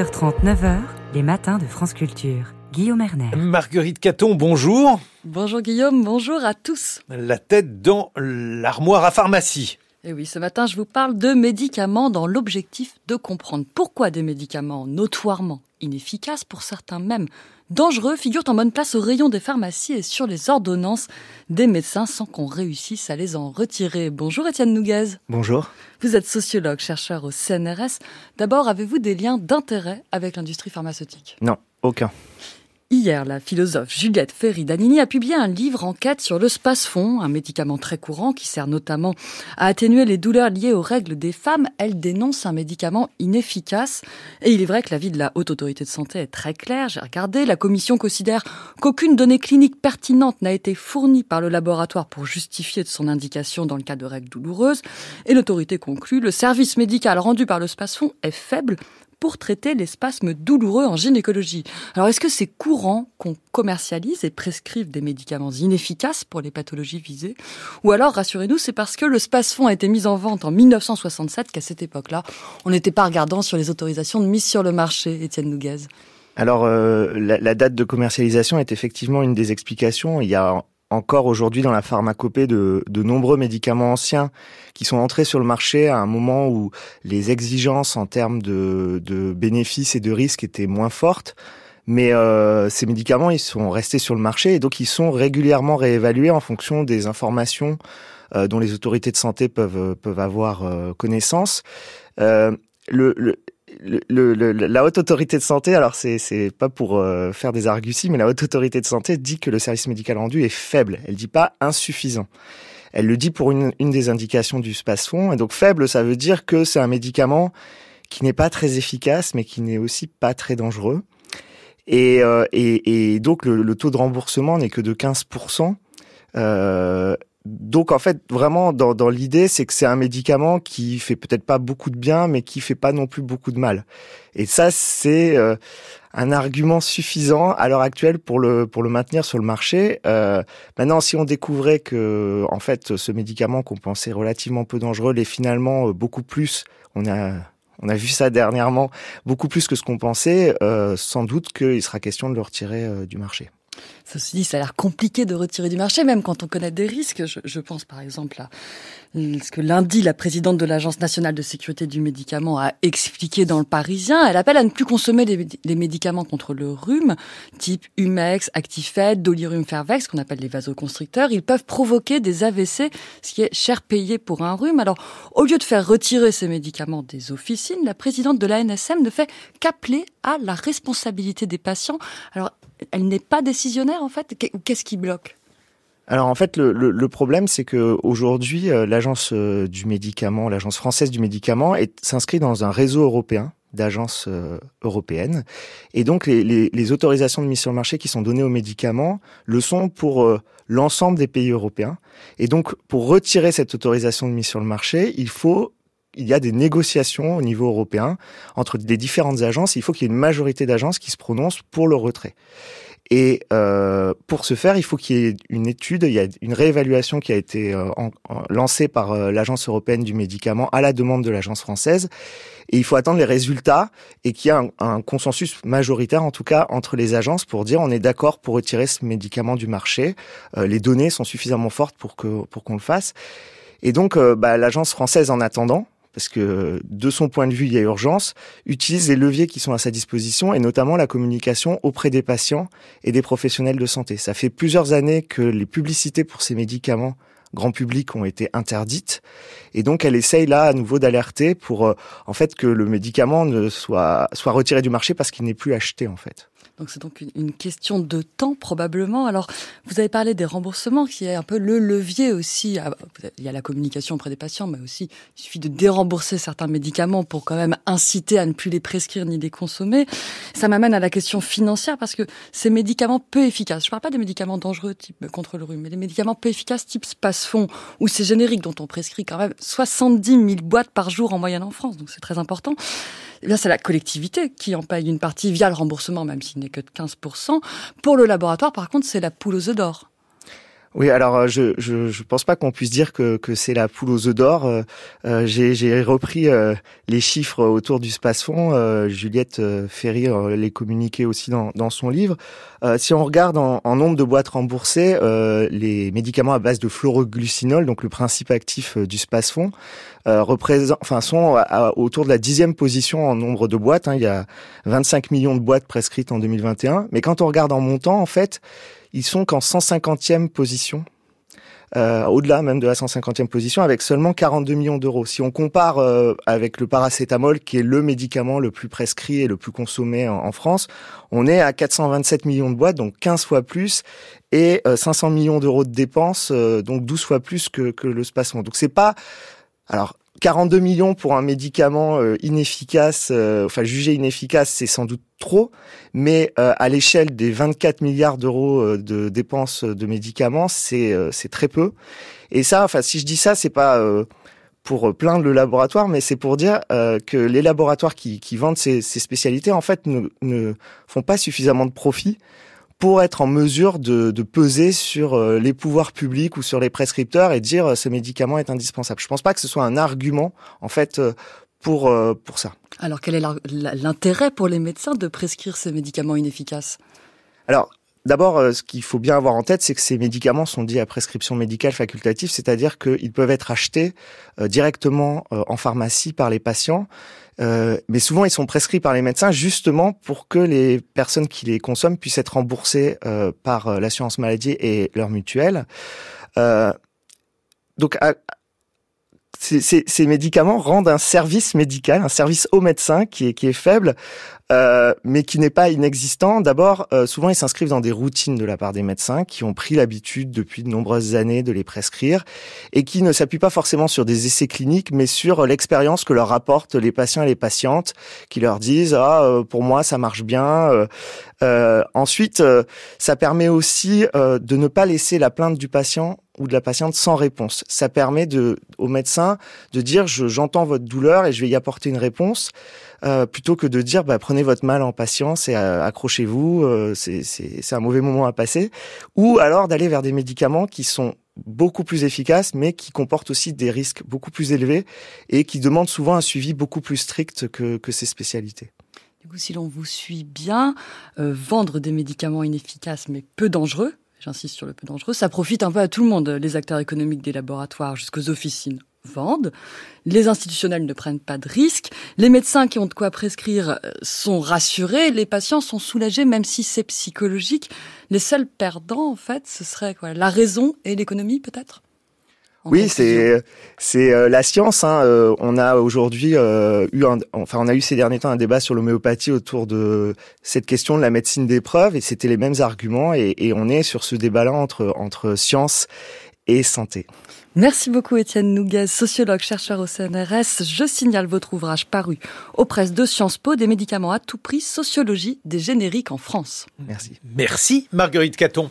6h30, 9h, les matins de France Culture. Guillaume Erner. Marguerite Caton, bonjour. Bonjour Guillaume, bonjour à tous. La tête dans l'armoire à pharmacie. Et oui, ce matin, je vous parle de médicaments dans l'objectif de comprendre pourquoi des médicaments notoirement inefficaces, pour certains même dangereux, figurent en bonne place au rayon des pharmacies et sur les ordonnances des médecins sans qu'on réussisse à les en retirer. Bonjour Étienne Nouguez. Bonjour. Vous êtes sociologue, chercheur au CNRS. D'abord, avez-vous des liens d'intérêt avec l'industrie pharmaceutique? Non, aucun. Hier, la philosophe Juliette Ferry-Danini a publié un livre enquête sur le spasfon, un médicament très courant qui sert notamment à atténuer les douleurs liées aux règles des femmes. Elle dénonce un médicament inefficace. Et il est vrai que l'avis de la Haute Autorité de Santé est très clair. J'ai regardé. La commission considère qu'aucune donnée clinique pertinente n'a été fournie par le laboratoire pour justifier son indication dans le cas de règles douloureuses. Et l'autorité conclut, le service médical rendu par le spasfon est faible pour traiter les spasmes douloureux en gynécologie. Alors est-ce que c'est courant qu'on commercialise et prescrive des médicaments inefficaces pour les pathologies visées? Ou alors, rassurez-nous, c'est parce que le spasfon a été mis en vente en 1967 qu'à cette époque-là, on n'était pas regardant sur les autorisations de mise sur le marché, Étienne Nouguez alors, euh, la, la, date de commercialisation est effectivement une des explications. Il y a encore aujourd'hui dans la pharmacopée de, de, nombreux médicaments anciens qui sont entrés sur le marché à un moment où les exigences en termes de, de bénéfices et de risques étaient moins fortes. Mais euh, ces médicaments, ils sont restés sur le marché et donc ils sont régulièrement réévalués en fonction des informations euh, dont les autorités de santé peuvent peuvent avoir euh, connaissance. Euh, le, le, la haute autorité de santé, alors c'est c'est pas pour euh, faire des arguties, mais la haute autorité de santé dit que le service médical rendu est faible. Elle dit pas insuffisant. Elle le dit pour une, des indications du spasfon. Et donc faible, ça veut dire que c'est un médicament qui n'est pas très efficace, mais qui n'est aussi pas très dangereux. Et, euh, donc le, le, taux de remboursement n'est que de 15%. Euh, donc en fait, vraiment dans, dans l'idée, c'est que c'est un médicament qui fait peut-être pas beaucoup de bien, mais qui fait pas non plus beaucoup de mal. Et ça, c'est euh, un argument suffisant à l'heure actuelle pour le pour le maintenir sur le marché. Euh, maintenant, si on découvrait que en fait ce médicament qu'on pensait relativement peu dangereux l'est finalement euh, beaucoup plus, on a on a vu ça dernièrement beaucoup plus que ce qu'on pensait. Euh, sans doute qu'il sera question de le retirer euh, du marché. Ceci dit, ça a l'air compliqué de retirer du marché, même quand on connaît des risques. Je, pense par exemple à ce que lundi, la présidente de l'Agence nationale de sécurité du médicament a expliqué dans le Parisien. Elle appelle à ne plus consommer les, les médicaments contre le rhume, type Humex, Actifed, Dolirum Fervex, qu'on appelle les vasoconstricteurs. Ils peuvent provoquer des AVC, ce qui est cher payé pour un rhume. Alors, au lieu de faire retirer ces médicaments des officines, la présidente de l'ANSM ne fait qu'appeler à la responsabilité des patients. Alors, elle n'est pas décisionnaire en fait? Qu'est-ce qui bloque? Alors en fait, le, problème, c'est que aujourd'hui, euh, l'agence euh, du médicament, l'agence française du médicament, s'inscrit dans un réseau européen d'agences euh, européennes, et donc les, autorisations de mise sur le marché qui sont données aux médicaments le sont pour l'ensemble des pays européens. Et donc, pour retirer cette autorisation de mise sur le marché, il faut il y a des négociations au niveau européen entre les différentes agences. Il faut qu'il y ait une majorité d'agences qui se prononcent pour le retrait. Et euh, pour ce faire, il faut qu'il y ait une étude, il y a une réévaluation qui a été euh, lancée par euh, l'Agence européenne du médicament à la demande de l'Agence française. Et il faut attendre les résultats et qu'il y ait un, un, consensus majoritaire, en tout cas, entre les agences pour dire on est d'accord pour retirer ce médicament du marché. Euh, les données sont suffisamment fortes pour que pour qu'on le fasse. Et donc, bah, l'Agence française, en attendant, parce que de son point de vue, il y a urgence, utilise les leviers qui sont à sa disposition et notamment la communication auprès des patients et des professionnels de santé. Ça fait plusieurs années que les publicités pour ces médicaments grand public ont été interdites et donc elle essaye là à nouveau d'alerter pour euh, en fait que le médicament ne soit soit retiré du marché parce qu'il n'est plus acheté en fait. Donc c'est donc une, question de temps probablement. Alors vous avez parlé des remboursements qui est un peu le levier aussi. Il y a la communication auprès des patients, mais aussi il suffit de dérembourser certains médicaments pour quand même inciter à ne plus les prescrire ni les consommer. Ça m'amène à la question financière parce que ces médicaments peu efficaces, je parle pas des médicaments dangereux type contre le rhume, mais des médicaments peu efficaces type Spasfon ou ces génériques dont on prescrit quand même 70 000 boîtes par jour en moyenne en France, donc c'est très important eh bien c'est la collectivité qui en paye une partie via le remboursement, même s'il n'est que de 15%. Pour le laboratoire, par contre, c'est la poule aux œufs d'or. Oui, alors euh, je je, je pense pas qu'on puisse dire que, que c'est la poule aux œufs d'or. Euh, euh j'ai repris euh, les chiffres autour du space-fond. Euh, Juliette Ferry les communiquait aussi dans, dans son livre. si on regarde en, en, nombre de boîtes remboursées, les médicaments à base de fluoroglucinol, donc le principe actif du space-fond, représentent, enfin sont autour de la dixième position en nombre de boîtes. Hein. Il y a 25 millions de boîtes prescrites en 2021. Mais quand on regarde en montant, en fait, ils sont qu'en 150e position. Euh, au-delà même de la 150e position, avec seulement 42 millions d'euros. Si on compare euh, avec le paracétamol, qui est le médicament le plus prescrit et le plus consommé en, France, on est à 427 millions de boîtes, donc 15 fois plus, et 500 euh, millions d'euros de dépenses, donc 12 fois plus que, le spacement. Donc c'est pas... Alors, 42 millions pour un médicament euh, inefficace, euh, enfin jugé inefficace, c'est sans doute trop, mais euh, à l'échelle des 24 milliards d'euros de dépenses de médicaments, c'est c'est très peu. Et ça, enfin si je dis ça, c'est pas pour plaindre le laboratoire, mais c'est pour dire que les laboratoires qui, qui vendent ces, ces, spécialités en fait ne, ne font pas suffisamment de profit pour être en mesure de, de, peser sur euh, les pouvoirs publics ou sur les prescripteurs et dire euh, ce médicament est indispensable. Je pense pas que ce soit un argument en fait euh, pour pour ça. Alors quel est l'intérêt pour les médecins de prescrire ces médicaments inefficaces? Alors D'abord, ce qu'il faut bien avoir en tête, c'est que ces médicaments sont dits à prescription médicale facultative, c'est-à-dire qu'ils peuvent être achetés directement en pharmacie par les patients euh, mais souvent, ils sont prescrits par les médecins justement pour que les personnes qui les consomment puissent être remboursées euh, par euh, l'assurance maladie et leur mutuelle. donc, ces, ces, médicaments rendent un service médical, un service au médecin qui est, qui est faible, euh, mais qui n'est pas inexistant. D'abord, euh, souvent ils s'inscrivent dans des routines de la part des médecins qui ont pris l'habitude depuis de nombreuses années de les prescrire et qui ne s'appuient pas forcément sur des essais cliniques, mais sur l'expérience que leur rapportent les patients et les patientes, qui leur disent ah euh, pour moi ça marche bien. Ensuite, ça permet aussi de ne pas laisser la plainte du patient ou de la patiente sans réponse. Ça permet de, au médecin de dire j'entends votre douleur et je vais y apporter une réponse, euh, plutôt que de dire bah, prenez votre mal en patience et euh, accrochez-vous, euh, c'est un mauvais moment à passer, ou alors d'aller vers des médicaments qui sont beaucoup plus efficaces, mais qui comportent aussi des risques beaucoup plus élevés et qui demandent souvent un suivi beaucoup plus strict que, que ces spécialités. Du coup, si l'on vous suit bien, euh, vendre des médicaments inefficaces mais peu dangereux, j'insiste sur le peu dangereux, ça profite un peu à tout le monde, les acteurs économiques des laboratoires jusqu'aux officines vendent, les institutionnels ne prennent pas de risques, les médecins qui ont de quoi prescrire euh, sont rassurés, les patients sont soulagés même si c'est psychologique. Les seuls perdants en fait, ce serait quoi? La raison et l'économie peut-être? Oui, c'est c'est euh, la science. Hein. Euh, on a aujourd'hui eu, un, enfin, on a eu ces derniers temps un débat sur l'homéopathie autour de cette question de la médecine d'épreuve, et c'était les mêmes arguments, et, et on est sur ce débat-là entre entre science et santé. Merci beaucoup Étienne Nougaz, sociologue, chercheur au CNRS. Je signale votre ouvrage paru aux presses de Sciences Po, des médicaments à tout prix, sociologie des génériques en France. Merci. Merci Marguerite Caton.